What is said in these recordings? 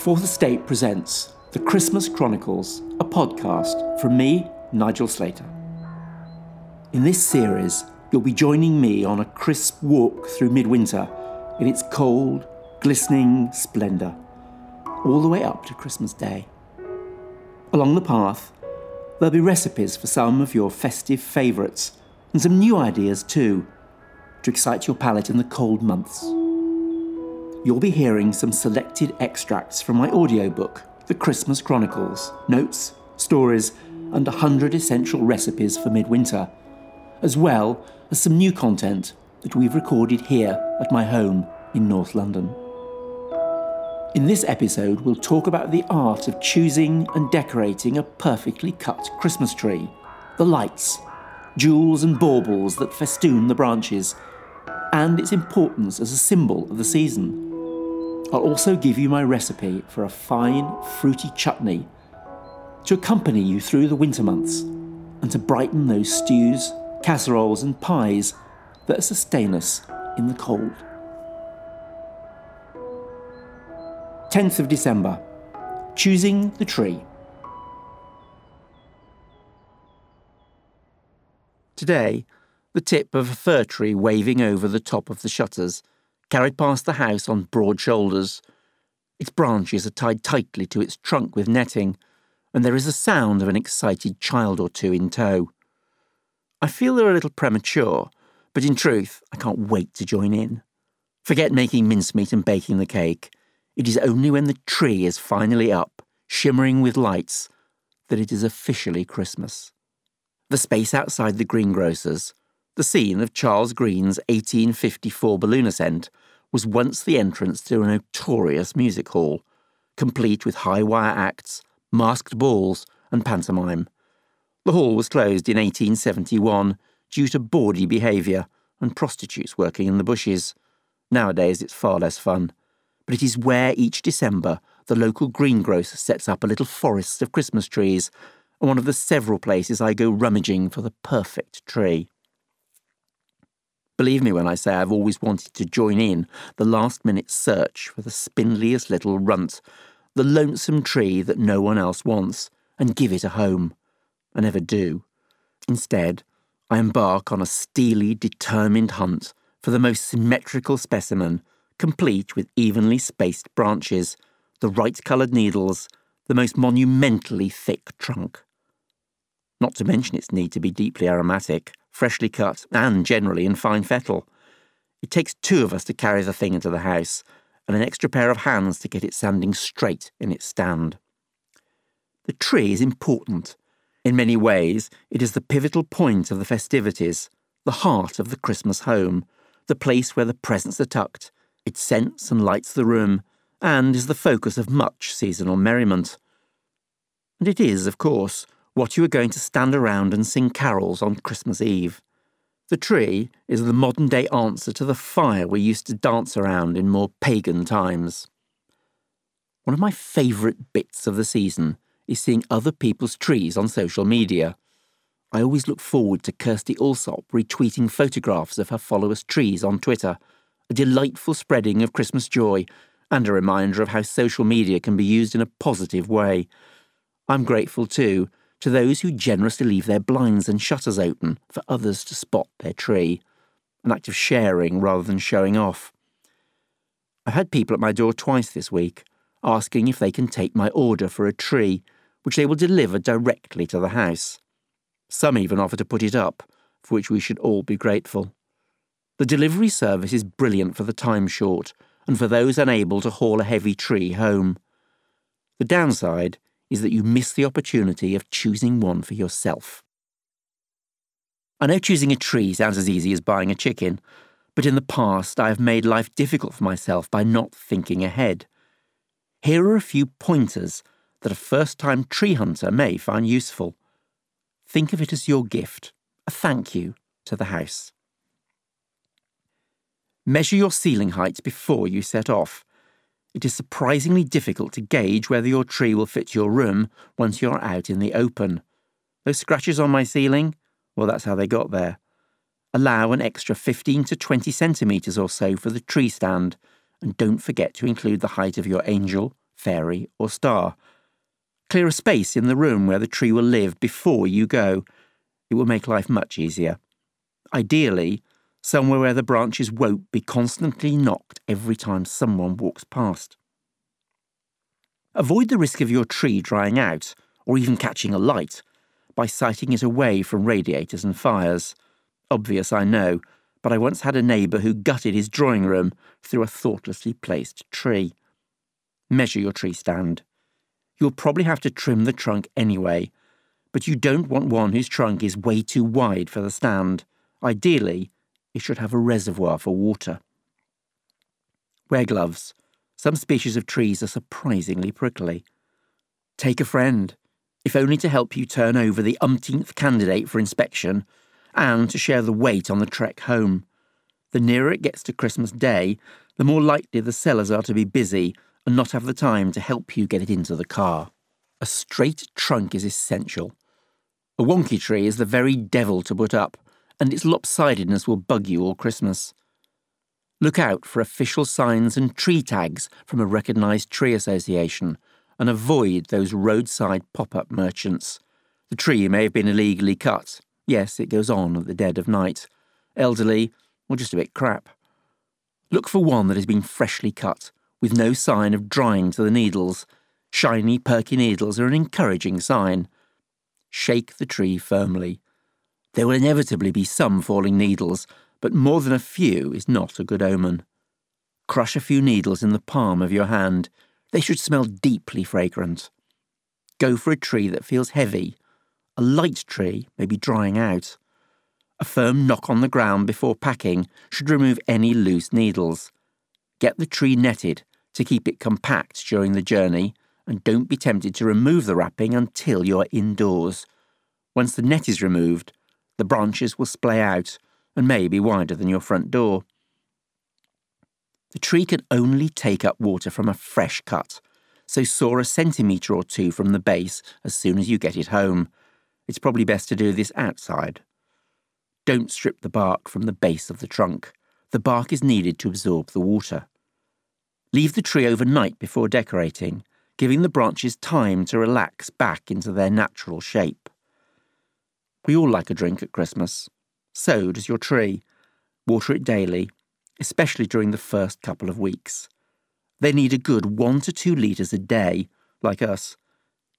Fourth Estate presents The Christmas Chronicles, a podcast from me, Nigel Slater. In this series, you'll be joining me on a crisp walk through midwinter in its cold, glistening splendour, all the way up to Christmas Day. Along the path, there'll be recipes for some of your festive favourites and some new ideas too to excite your palate in the cold months. You'll be hearing some selected extracts from my audiobook, The Christmas Chronicles, notes, stories, and a hundred essential recipes for midwinter, as well as some new content that we've recorded here at my home in North London. In this episode, we'll talk about the art of choosing and decorating a perfectly cut Christmas tree, the lights, jewels and baubles that festoon the branches, and its importance as a symbol of the season. I'll also give you my recipe for a fine, fruity chutney to accompany you through the winter months and to brighten those stews, casseroles, and pies that sustain us in the cold. 10th of December, choosing the tree. Today, the tip of a fir tree waving over the top of the shutters carried past the house on broad shoulders. Its branches are tied tightly to its trunk with netting, and there is a sound of an excited child or two in tow. I feel they're a little premature, but in truth, I can't wait to join in. Forget making mincemeat and baking the cake. It is only when the tree is finally up, shimmering with lights, that it is officially Christmas. The space outside the greengrocer's, the scene of Charles Green's 1854 balloon ascent was once the entrance to a notorious music hall, complete with high wire acts, masked balls, and pantomime. The hall was closed in 1871 due to bawdy behaviour and prostitutes working in the bushes. Nowadays it's far less fun, but it is where each December the local greengrocer sets up a little forest of Christmas trees, and one of the several places I go rummaging for the perfect tree. Believe me when I say I've always wanted to join in the last minute search for the spindliest little runt, the lonesome tree that no one else wants, and give it a home. I never do. Instead, I embark on a steely, determined hunt for the most symmetrical specimen, complete with evenly spaced branches, the right coloured needles, the most monumentally thick trunk. Not to mention its need to be deeply aromatic freshly cut, and generally in fine fettle. It takes two of us to carry the thing into the house, and an extra pair of hands to get it standing straight in its stand. The tree is important. In many ways, it is the pivotal point of the festivities, the heart of the Christmas home, the place where the presents are tucked. It scents and lights the room, and is the focus of much seasonal merriment. And it is, of course, what you are going to stand around and sing carols on Christmas Eve. The tree is the modern day answer to the fire we used to dance around in more pagan times. One of my favourite bits of the season is seeing other people's trees on social media. I always look forward to Kirstie Allsopp retweeting photographs of her followers' trees on Twitter, a delightful spreading of Christmas joy and a reminder of how social media can be used in a positive way. I'm grateful too to those who generously leave their blinds and shutters open for others to spot their tree, an act of sharing rather than showing off. I've had people at my door twice this week asking if they can take my order for a tree, which they will deliver directly to the house. Some even offer to put it up, for which we should all be grateful. The delivery service is brilliant for the time short and for those unable to haul a heavy tree home. The downside is that you miss the opportunity of choosing one for yourself. I know choosing a tree sounds as easy as buying a chicken, but in the past I have made life difficult for myself by not thinking ahead. Here are a few pointers that a first time tree hunter may find useful. Think of it as your gift, a thank you to the house. Measure your ceiling height before you set off it is surprisingly difficult to gauge whether your tree will fit your room once you're out in the open. Those scratches on my ceiling? Well, that's how they got there. Allow an extra 15 to 20 centimetres or so for the tree stand, and don't forget to include the height of your angel, fairy, or star. Clear a space in the room where the tree will live before you go. It will make life much easier. Ideally, somewhere where the branches won't be constantly knocked every time someone walks past. Avoid the risk of your tree drying out, or even catching a light, by siting it away from radiators and fires. Obvious, I know, but I once had a neighbour who gutted his drawing room through a thoughtlessly placed tree. Measure your tree stand. You'll probably have to trim the trunk anyway, but you don't want one whose trunk is way too wide for the stand. Ideally, it should have a reservoir for water. Wear gloves. Some species of trees are surprisingly prickly. Take a friend, if only to help you turn over the umpteenth candidate for inspection and to share the weight on the trek home. The nearer it gets to Christmas Day, the more likely the sellers are to be busy and not have the time to help you get it into the car. A straight trunk is essential. A wonky tree is the very devil to put up, and its lopsidedness will bug you all Christmas. Look out for official signs and tree tags from a recognised tree association and avoid those roadside pop up merchants. The tree may have been illegally cut. Yes, it goes on at the dead of night. Elderly, or just a bit crap. Look for one that has been freshly cut, with no sign of drying to the needles. Shiny, perky needles are an encouraging sign. Shake the tree firmly. There will inevitably be some falling needles, but more than a few is not a good omen. Crush a few needles in the palm of your hand. They should smell deeply fragrant. Go for a tree that feels heavy. A light tree may be drying out. A firm knock on the ground before packing should remove any loose needles. Get the tree netted to keep it compact during the journey, and don't be tempted to remove the wrapping until you are indoors. Once the net is removed, the branches will splay out and may be wider than your front door. The tree can only take up water from a fresh cut, so saw a centimetre or two from the base as soon as you get it home. It's probably best to do this outside. Don't strip the bark from the base of the trunk. The bark is needed to absorb the water. Leave the tree overnight before decorating, giving the branches time to relax back into their natural shape. We all like a drink at Christmas. So does your tree. Water it daily, especially during the first couple of weeks. They need a good one to two litres a day, like us.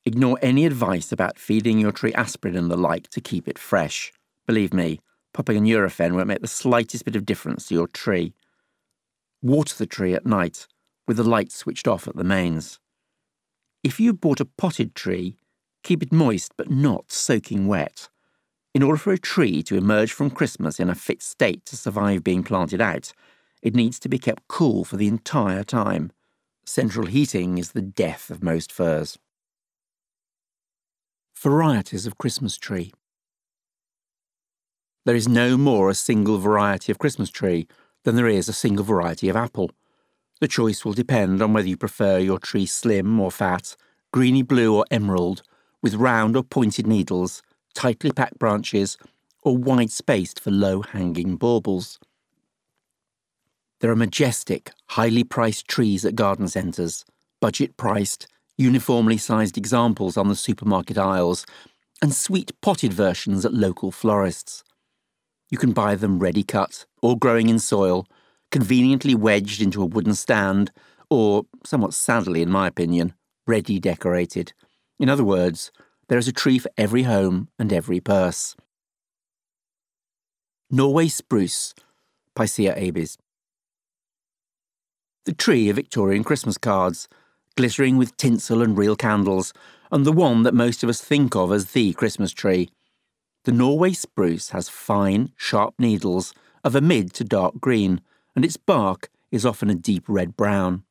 Ignore any advice about feeding your tree aspirin and the like to keep it fresh. Believe me, popping a Nurofen won't make the slightest bit of difference to your tree. Water the tree at night, with the light switched off at the mains. If you bought a potted tree, keep it moist but not soaking wet. In order for a tree to emerge from Christmas in a fit state to survive being planted out, it needs to be kept cool for the entire time. Central heating is the death of most firs. Varieties of Christmas tree. There is no more a single variety of Christmas tree than there is a single variety of apple. The choice will depend on whether you prefer your tree slim or fat, greeny blue or emerald, with round or pointed needles, tightly packed branches, or wide spaced for low hanging baubles. There are majestic, highly priced trees at garden centres, budget priced, uniformly sized examples on the supermarket aisles, and sweet potted versions at local florists. You can buy them ready cut or growing in soil, conveniently wedged into a wooden stand, or, somewhat sadly in my opinion, ready decorated. In other words, there is a tree for every home and every purse. Norway Spruce, Picea abies. The tree of Victorian Christmas cards, glittering with tinsel and real candles, and the one that most of us think of as the Christmas tree. The Norway spruce has fine, sharp needles of a mid to dark green, and its bark is often a deep red brown.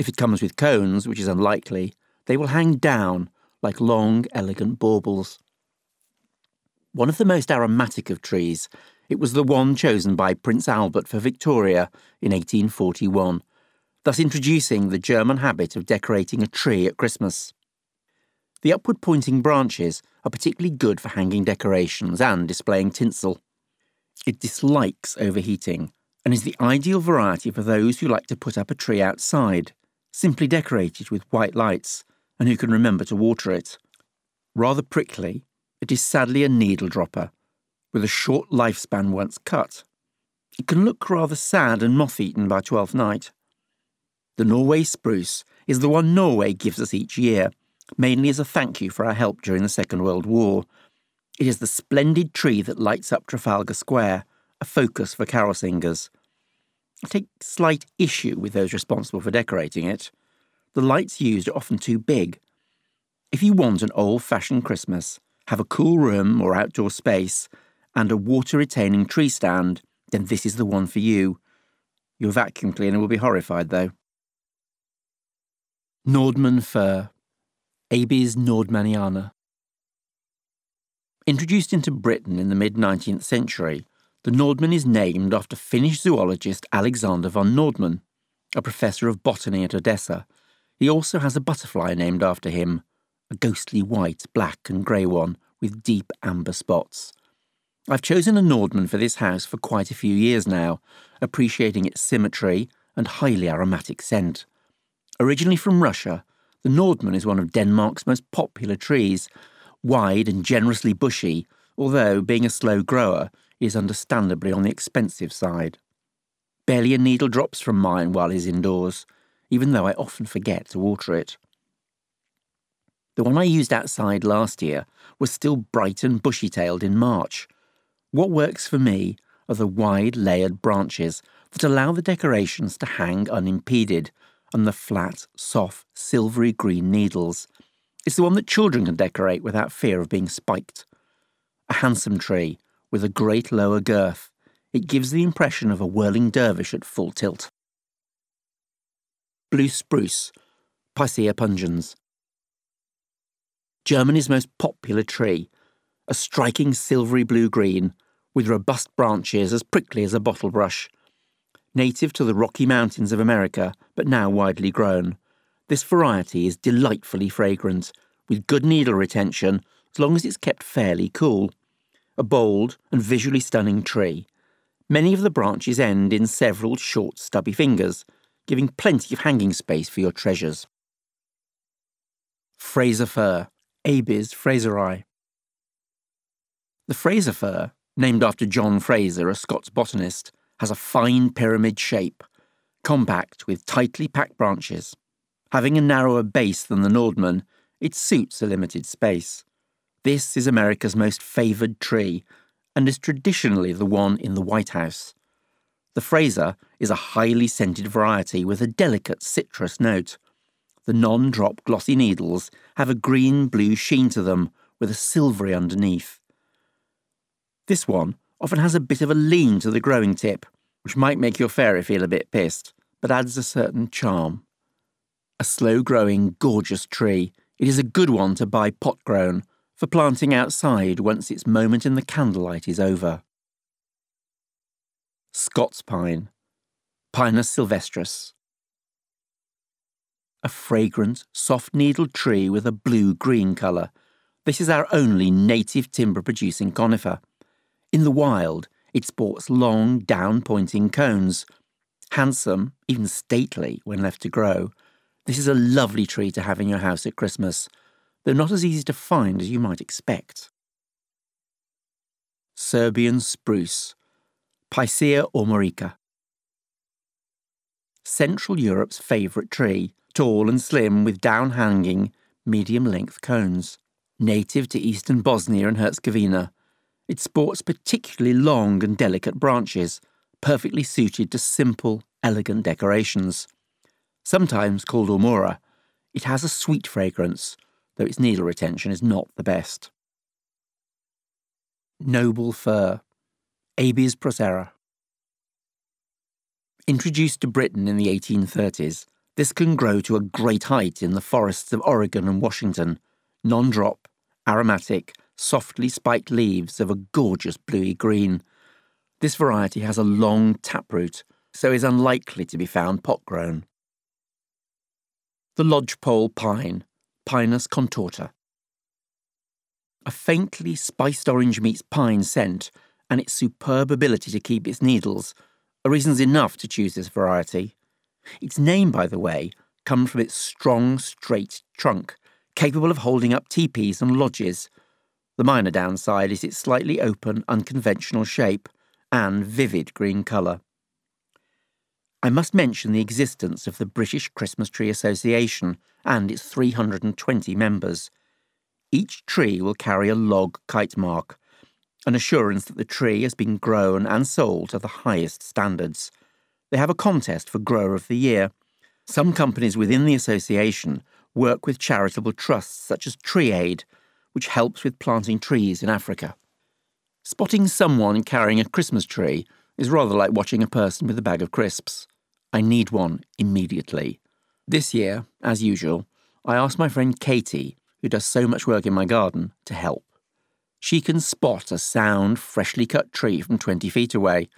If it comes with cones, which is unlikely, they will hang down like long, elegant baubles. One of the most aromatic of trees, it was the one chosen by Prince Albert for Victoria in 1841, thus introducing the German habit of decorating a tree at Christmas. The upward pointing branches are particularly good for hanging decorations and displaying tinsel. It dislikes overheating and is the ideal variety for those who like to put up a tree outside, simply decorated with white lights, and who can remember to water it? Rather prickly, it is sadly a needle dropper, with a short lifespan once cut. It can look rather sad and moth eaten by Twelfth Night. The Norway spruce is the one Norway gives us each year, mainly as a thank you for our help during the Second World War. It is the splendid tree that lights up Trafalgar Square, a focus for carol singers. I take slight issue with those responsible for decorating it. The lights used are often too big. If you want an old fashioned Christmas, have a cool room or outdoor space, and a water retaining tree stand, then this is the one for you. Your vacuum cleaner will be horrified, though. Nordmann fir, Abies nordmanniana. Introduced into Britain in the mid 19th century, the Nordmann is named after Finnish zoologist Alexander von Nordmann, a professor of botany at Odessa. He also has a butterfly named after him, a ghostly white, black, and grey one with deep amber spots. I've chosen a Nordmann for this house for quite a few years now, appreciating its symmetry and highly aromatic scent. Originally from Russia, the Nordmann is one of Denmark's most popular trees, wide and generously bushy, although, being a slow grower, is understandably on the expensive side. Barely a needle drops from mine while he's indoors, even though I often forget to water it. The one I used outside last year was still bright and bushy tailed in March. What works for me are the wide layered branches that allow the decorations to hang unimpeded and the flat, soft, silvery green needles. It's the one that children can decorate without fear of being spiked. A handsome tree with a great lower girth, it gives the impression of a whirling dervish at full tilt. Blue spruce, Picea pungens. Germany's most popular tree, a striking silvery blue green with robust branches as prickly as a bottle brush native to the Rocky Mountains of America, but now widely grown. This variety is delightfully fragrant, with good needle retention as long as it's kept fairly cool. A bold and visually stunning tree. Many of the branches end in several short, stubby fingers, giving plenty of hanging space for your treasures. Fraser fir, Abies fraseri. The Fraser fir, named after John Fraser, a Scots botanist, has a fine pyramid shape, compact with tightly packed branches. Having a narrower base than the Nordmann, it suits a limited space. This is America's most favoured tree and is traditionally the one in the White House. The Fraser is a highly scented variety with a delicate citrus note. The non drop glossy needles have a green blue sheen to them with a silvery underneath. This one often has a bit of a lean to the growing tip, which might make your fairy feel a bit pissed, but adds a certain charm. A slow growing, gorgeous tree, it is a good one to buy pot grown for planting outside once its moment in the candlelight is over. Scots pine, Pinus sylvestris. A fragrant, soft needled tree with a blue green colour. This is our only native timber producing conifer. In the wild, it sports long, down pointing cones. Handsome, even stately, when left to grow, this is a lovely tree to have in your house at Christmas, though not as easy to find as you might expect. Serbian spruce, Picea omorika. Central Europe's favourite tree, tall and slim with down hanging, medium length cones. Native to eastern Bosnia and Herzegovina, it sports particularly long and delicate branches, perfectly suited to simple, elegant decorations. Sometimes called Ormora, it has a sweet fragrance, though its needle retention is not the best. Noble fir, Abies procera. Introduced to Britain in the 1830s, this can grow to a great height in the forests of Oregon and Washington, non drop, aromatic, softly spiked leaves of a gorgeous bluey green. This variety has a long taproot, so is unlikely to be found pot grown. The lodgepole pine, Pinus contorta. A faintly spiced orange meets pine scent and its superb ability to keep its needles are reasons enough to choose this variety. Its name, by the way, comes from its strong, straight trunk, capable of holding up teepees and lodges. The minor downside is its slightly open, unconventional shape and vivid green colour. I must mention the existence of the British Christmas Tree Association and its 320 members. Each tree will carry a log kite mark, an assurance that the tree has been grown and sold to the highest standards. They have a contest for Grower of the Year. Some companies within the association work with charitable trusts such as Tree Aid, which helps with planting trees in Africa. Spotting someone carrying a Christmas tree is rather like watching a person with a bag of crisps. I need one immediately. This year, as usual, I asked my friend Katie, who does so much work in my garden, to help. She can spot a sound, freshly cut tree from 20 feet away.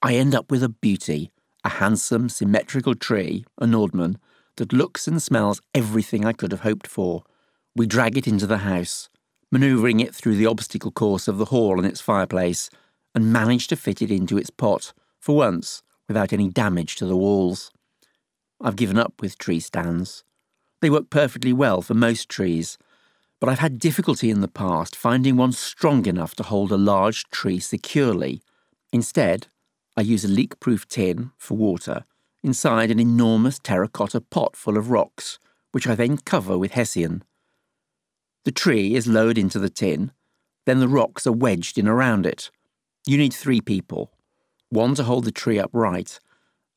I end up with a beauty, a handsome, symmetrical tree, a Nordmann, that looks and smells everything I could have hoped for. We drag it into the house, manoeuvring it through the obstacle course of the hall and its fireplace, and manage to fit it into its pot, for once, without any damage to the walls. I've given up with tree stands. They work perfectly well for most trees, but I've had difficulty in the past finding one strong enough to hold a large tree securely. Instead, I use a leak proof tin for water inside an enormous terracotta pot full of rocks, which I then cover with hessian. The tree is lowered into the tin, then the rocks are wedged in around it. You need three people one to hold the tree upright,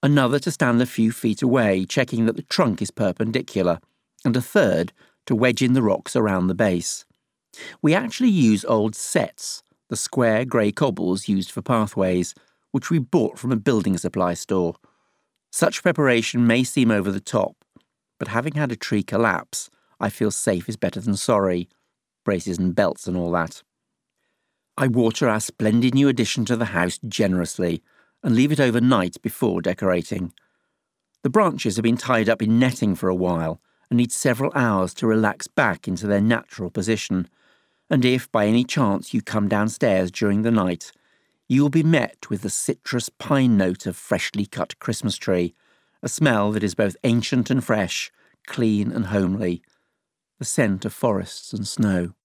another to stand a few feet away, checking that the trunk is perpendicular, and a third to wedge in the rocks around the base. We actually use old setts, the square grey cobbles used for pathways, which we bought from a building supply store. Such preparation may seem over the top, but having had a tree collapse, I feel safe is better than sorry. Braces and belts and all that. I water our splendid new addition to the house generously and leave it overnight before decorating. The branches have been tied up in netting for a while and need several hours to relax back into their natural position. And if by any chance you come downstairs during the night, you will be met with the citrus pine note of freshly cut Christmas tree, a smell that is both ancient and fresh, clean and homely, the scent of forests and snow.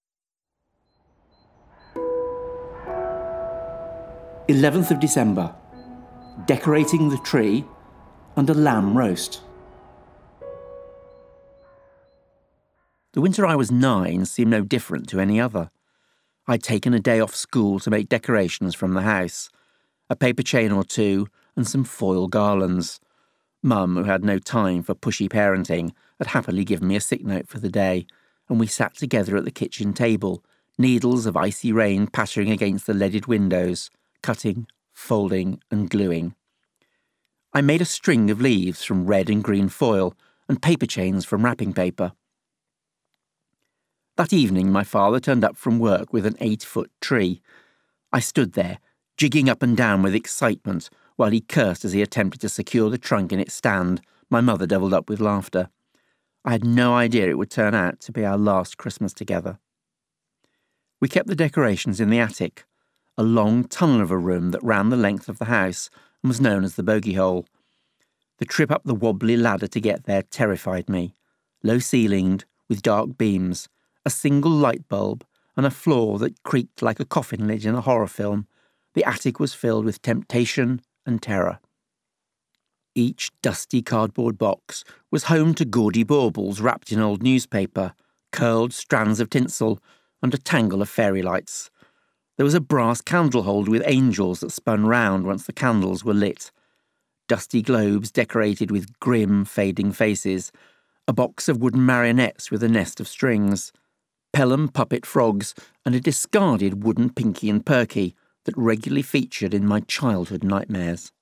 11th of December. Decorating the tree and a lamb roast. The winter I was nine seemed no different to any other. I'd taken a day off school to make decorations from the house a paper chain or two, and some foil garlands. Mum, who had no time for pushy parenting, had happily given me a sick note for the day, and we sat together at the kitchen table, needles of icy rain pattering against the leaded windows, cutting, folding, and gluing. I made a string of leaves from red and green foil and paper chains from wrapping paper. That evening, my father turned up from work with an eight foot tree. I stood there, jigging up and down with excitement, while he cursed as he attempted to secure the trunk in its stand, my mother doubled up with laughter. I had no idea it would turn out to be our last Christmas together. We kept the decorations in the attic, a long tunnel of a room that ran the length of the house and was known as the bogey hole. The trip up the wobbly ladder to get there terrified me. Low ceilinged, with dark beams, a single light bulb, and a floor that creaked like a coffin lid in a horror film, the attic was filled with temptation and terror. Each dusty cardboard box was home to gaudy baubles wrapped in old newspaper, curled strands of tinsel, and a tangle of fairy lights. There was a brass candle holder with angels that spun round once the candles were lit. Dusty globes decorated with grim, fading faces. A box of wooden marionettes with a nest of strings. Pelham puppet frogs, and a discarded wooden Pinky and Perky that regularly featured in my childhood nightmares.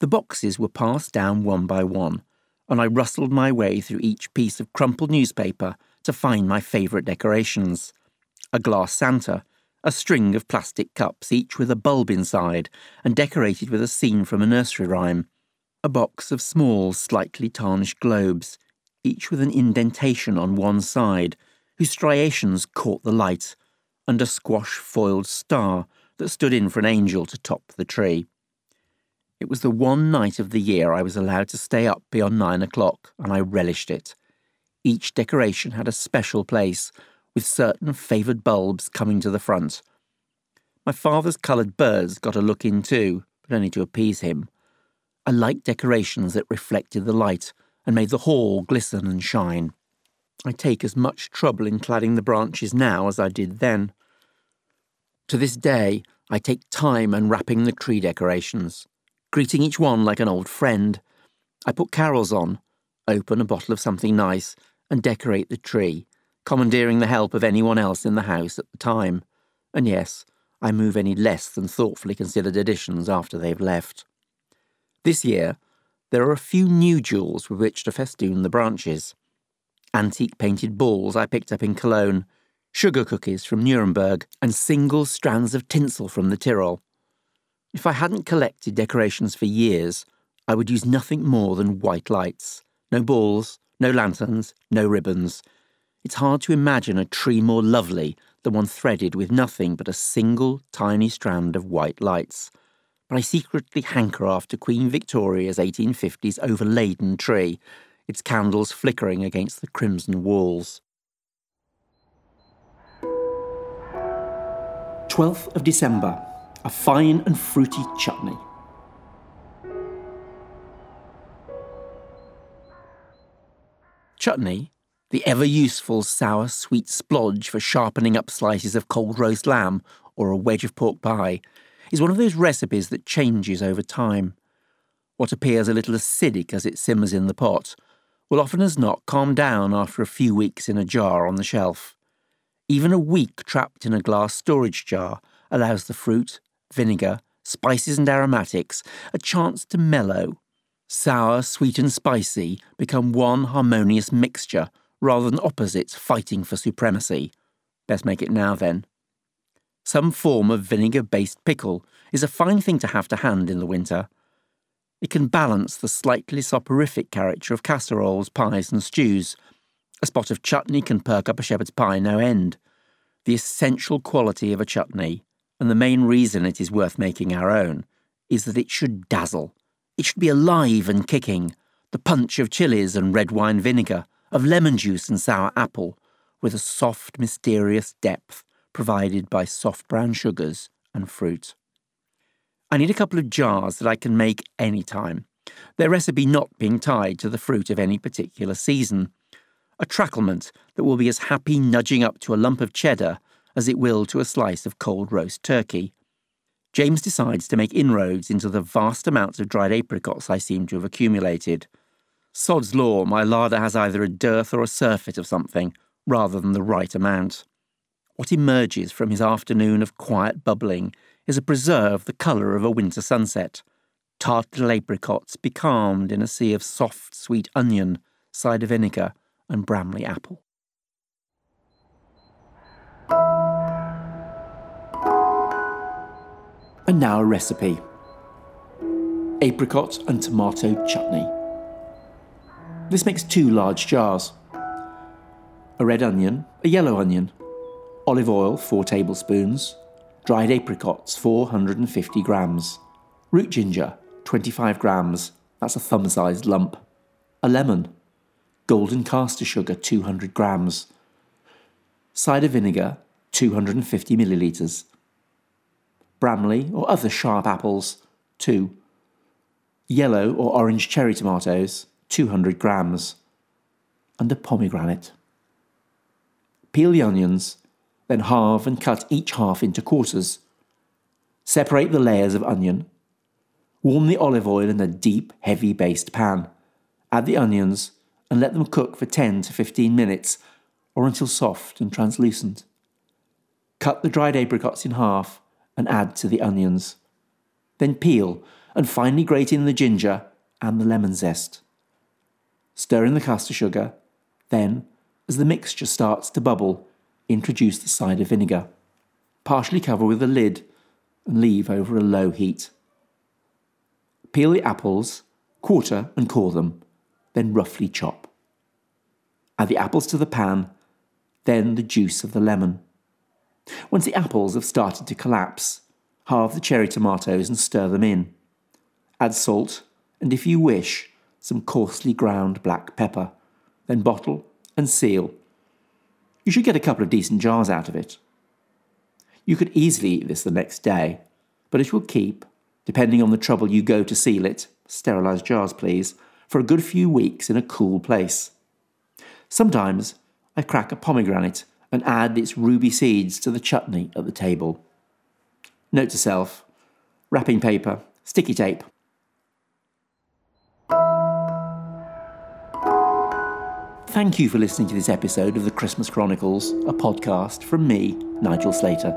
The boxes were passed down one by one, and I rustled my way through each piece of crumpled newspaper to find my favourite decorations a glass Santa, a string of plastic cups, each with a bulb inside and decorated with a scene from a nursery rhyme, a box of small, slightly tarnished globes, each with an indentation on one side whose striations caught the light, and a squash foiled star that stood in for an angel to top the tree. It was the one night of the year I was allowed to stay up beyond nine o'clock, and I relished it. Each decoration had a special place, with certain favoured bulbs coming to the front. My father's coloured birds got a look in too, but only to appease him. I liked decorations that reflected the light and made the hall glisten and shine. I take as much trouble in cladding the branches now as I did then. To this day, I take time unwrapping the tree decorations, greeting each one like an old friend. I put carols on, open a bottle of something nice, and decorate the tree, commandeering the help of anyone else in the house at the time. And yes, I move any less than thoughtfully considered additions after they've left. This year, there are a few new jewels with which to festoon the branches. Antique painted balls I picked up in Cologne, sugar cookies from Nuremberg, and single strands of tinsel from the Tyrol. If I hadn't collected decorations for years, I would use nothing more than white lights. No balls, no lanterns, no ribbons. It's hard to imagine a tree more lovely than one threaded with nothing but a single tiny strand of white lights but I secretly hanker after Queen Victoria's 1850s overladen tree, its candles flickering against the crimson walls. 12th of December, a fine and fruity chutney. Chutney, the ever useful sour sweet splodge for sharpening up slices of cold roast lamb or a wedge of pork pie, is one of those recipes that changes over time. What appears a little acidic as it simmers in the pot will often as not calm down after a few weeks in a jar on the shelf. Even a week trapped in a glass storage jar allows the fruit, vinegar, spices, and aromatics a chance to mellow. Sour, sweet, and spicy become one harmonious mixture rather than opposites fighting for supremacy. Best make it now then. Some form of vinegar based pickle is a fine thing to have to hand in the winter. It can balance the slightly soporific character of casseroles, pies, and stews. A spot of chutney can perk up a shepherd's pie no end. The essential quality of a chutney, and the main reason it is worth making our own, is that it should dazzle. It should be alive and kicking. The punch of chilies and red wine vinegar, of lemon juice and sour apple, with a soft, mysterious depth provided by soft brown sugars and fruit. I need a couple of jars that I can make any time, their recipe not being tied to the fruit of any particular season. A tracklement that will be as happy nudging up to a lump of cheddar as it will to a slice of cold roast turkey. James decides to make inroads into the vast amounts of dried apricots I seem to have accumulated. Sod's law, my larder has either a dearth or a surfeit of something, rather than the right amount. What emerges from his afternoon of quiet bubbling is a preserve the colour of a winter sunset. Tart little apricots becalmed in a sea of soft, sweet onion, cider vinegar, and Bramley apple. And now a recipe apricot and tomato chutney. This makes two large jars a red onion, a yellow onion, olive oil 4 tablespoons, dried apricots 450 grams, root ginger 25 grams, that's a thumb sized lump, a lemon, golden caster sugar 200 grams, cider vinegar 250 millilitres, Bramley or other sharp apples 2, yellow or orange cherry tomatoes 200 grams, and a pomegranate. Peel the onions then halve and cut each half into quarters. Separate the layers of onion. Warm the olive oil in a deep, heavy based pan. Add the onions and let them cook for 10 to 15 minutes or until soft and translucent. Cut the dried apricots in half and add to the onions. Then peel and finely grate in the ginger and the lemon zest. Stir in the caster sugar. Then, as the mixture starts to bubble, introduce the cider vinegar. Partially cover with a lid and leave over a low heat. Peel the apples, quarter and core them, then roughly chop. Add the apples to the pan, then the juice of the lemon. Once the apples have started to collapse, halve the cherry tomatoes and stir them in. Add salt, and if you wish, some coarsely ground black pepper. Then bottle and seal. You should get a couple of decent jars out of it. You could easily eat this the next day, but it will keep, depending on the trouble you go to seal it, sterilised jars please, for a good few weeks in a cool place. Sometimes I crack a pomegranate and add its ruby seeds to the chutney at the table. Note to self wrapping paper, sticky tape. Thank you for listening to this episode of the Christmas Chronicles, a podcast from me, Nigel Slater.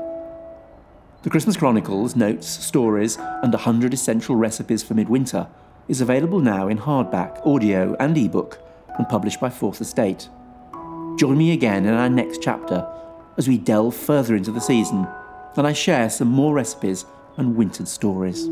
The Christmas Chronicles, notes, stories, and 100 essential recipes for midwinter is available now in hardback, audio, and ebook and published by Fourth Estate. Join me again in our next chapter as we delve further into the season and I share some more recipes and winter stories.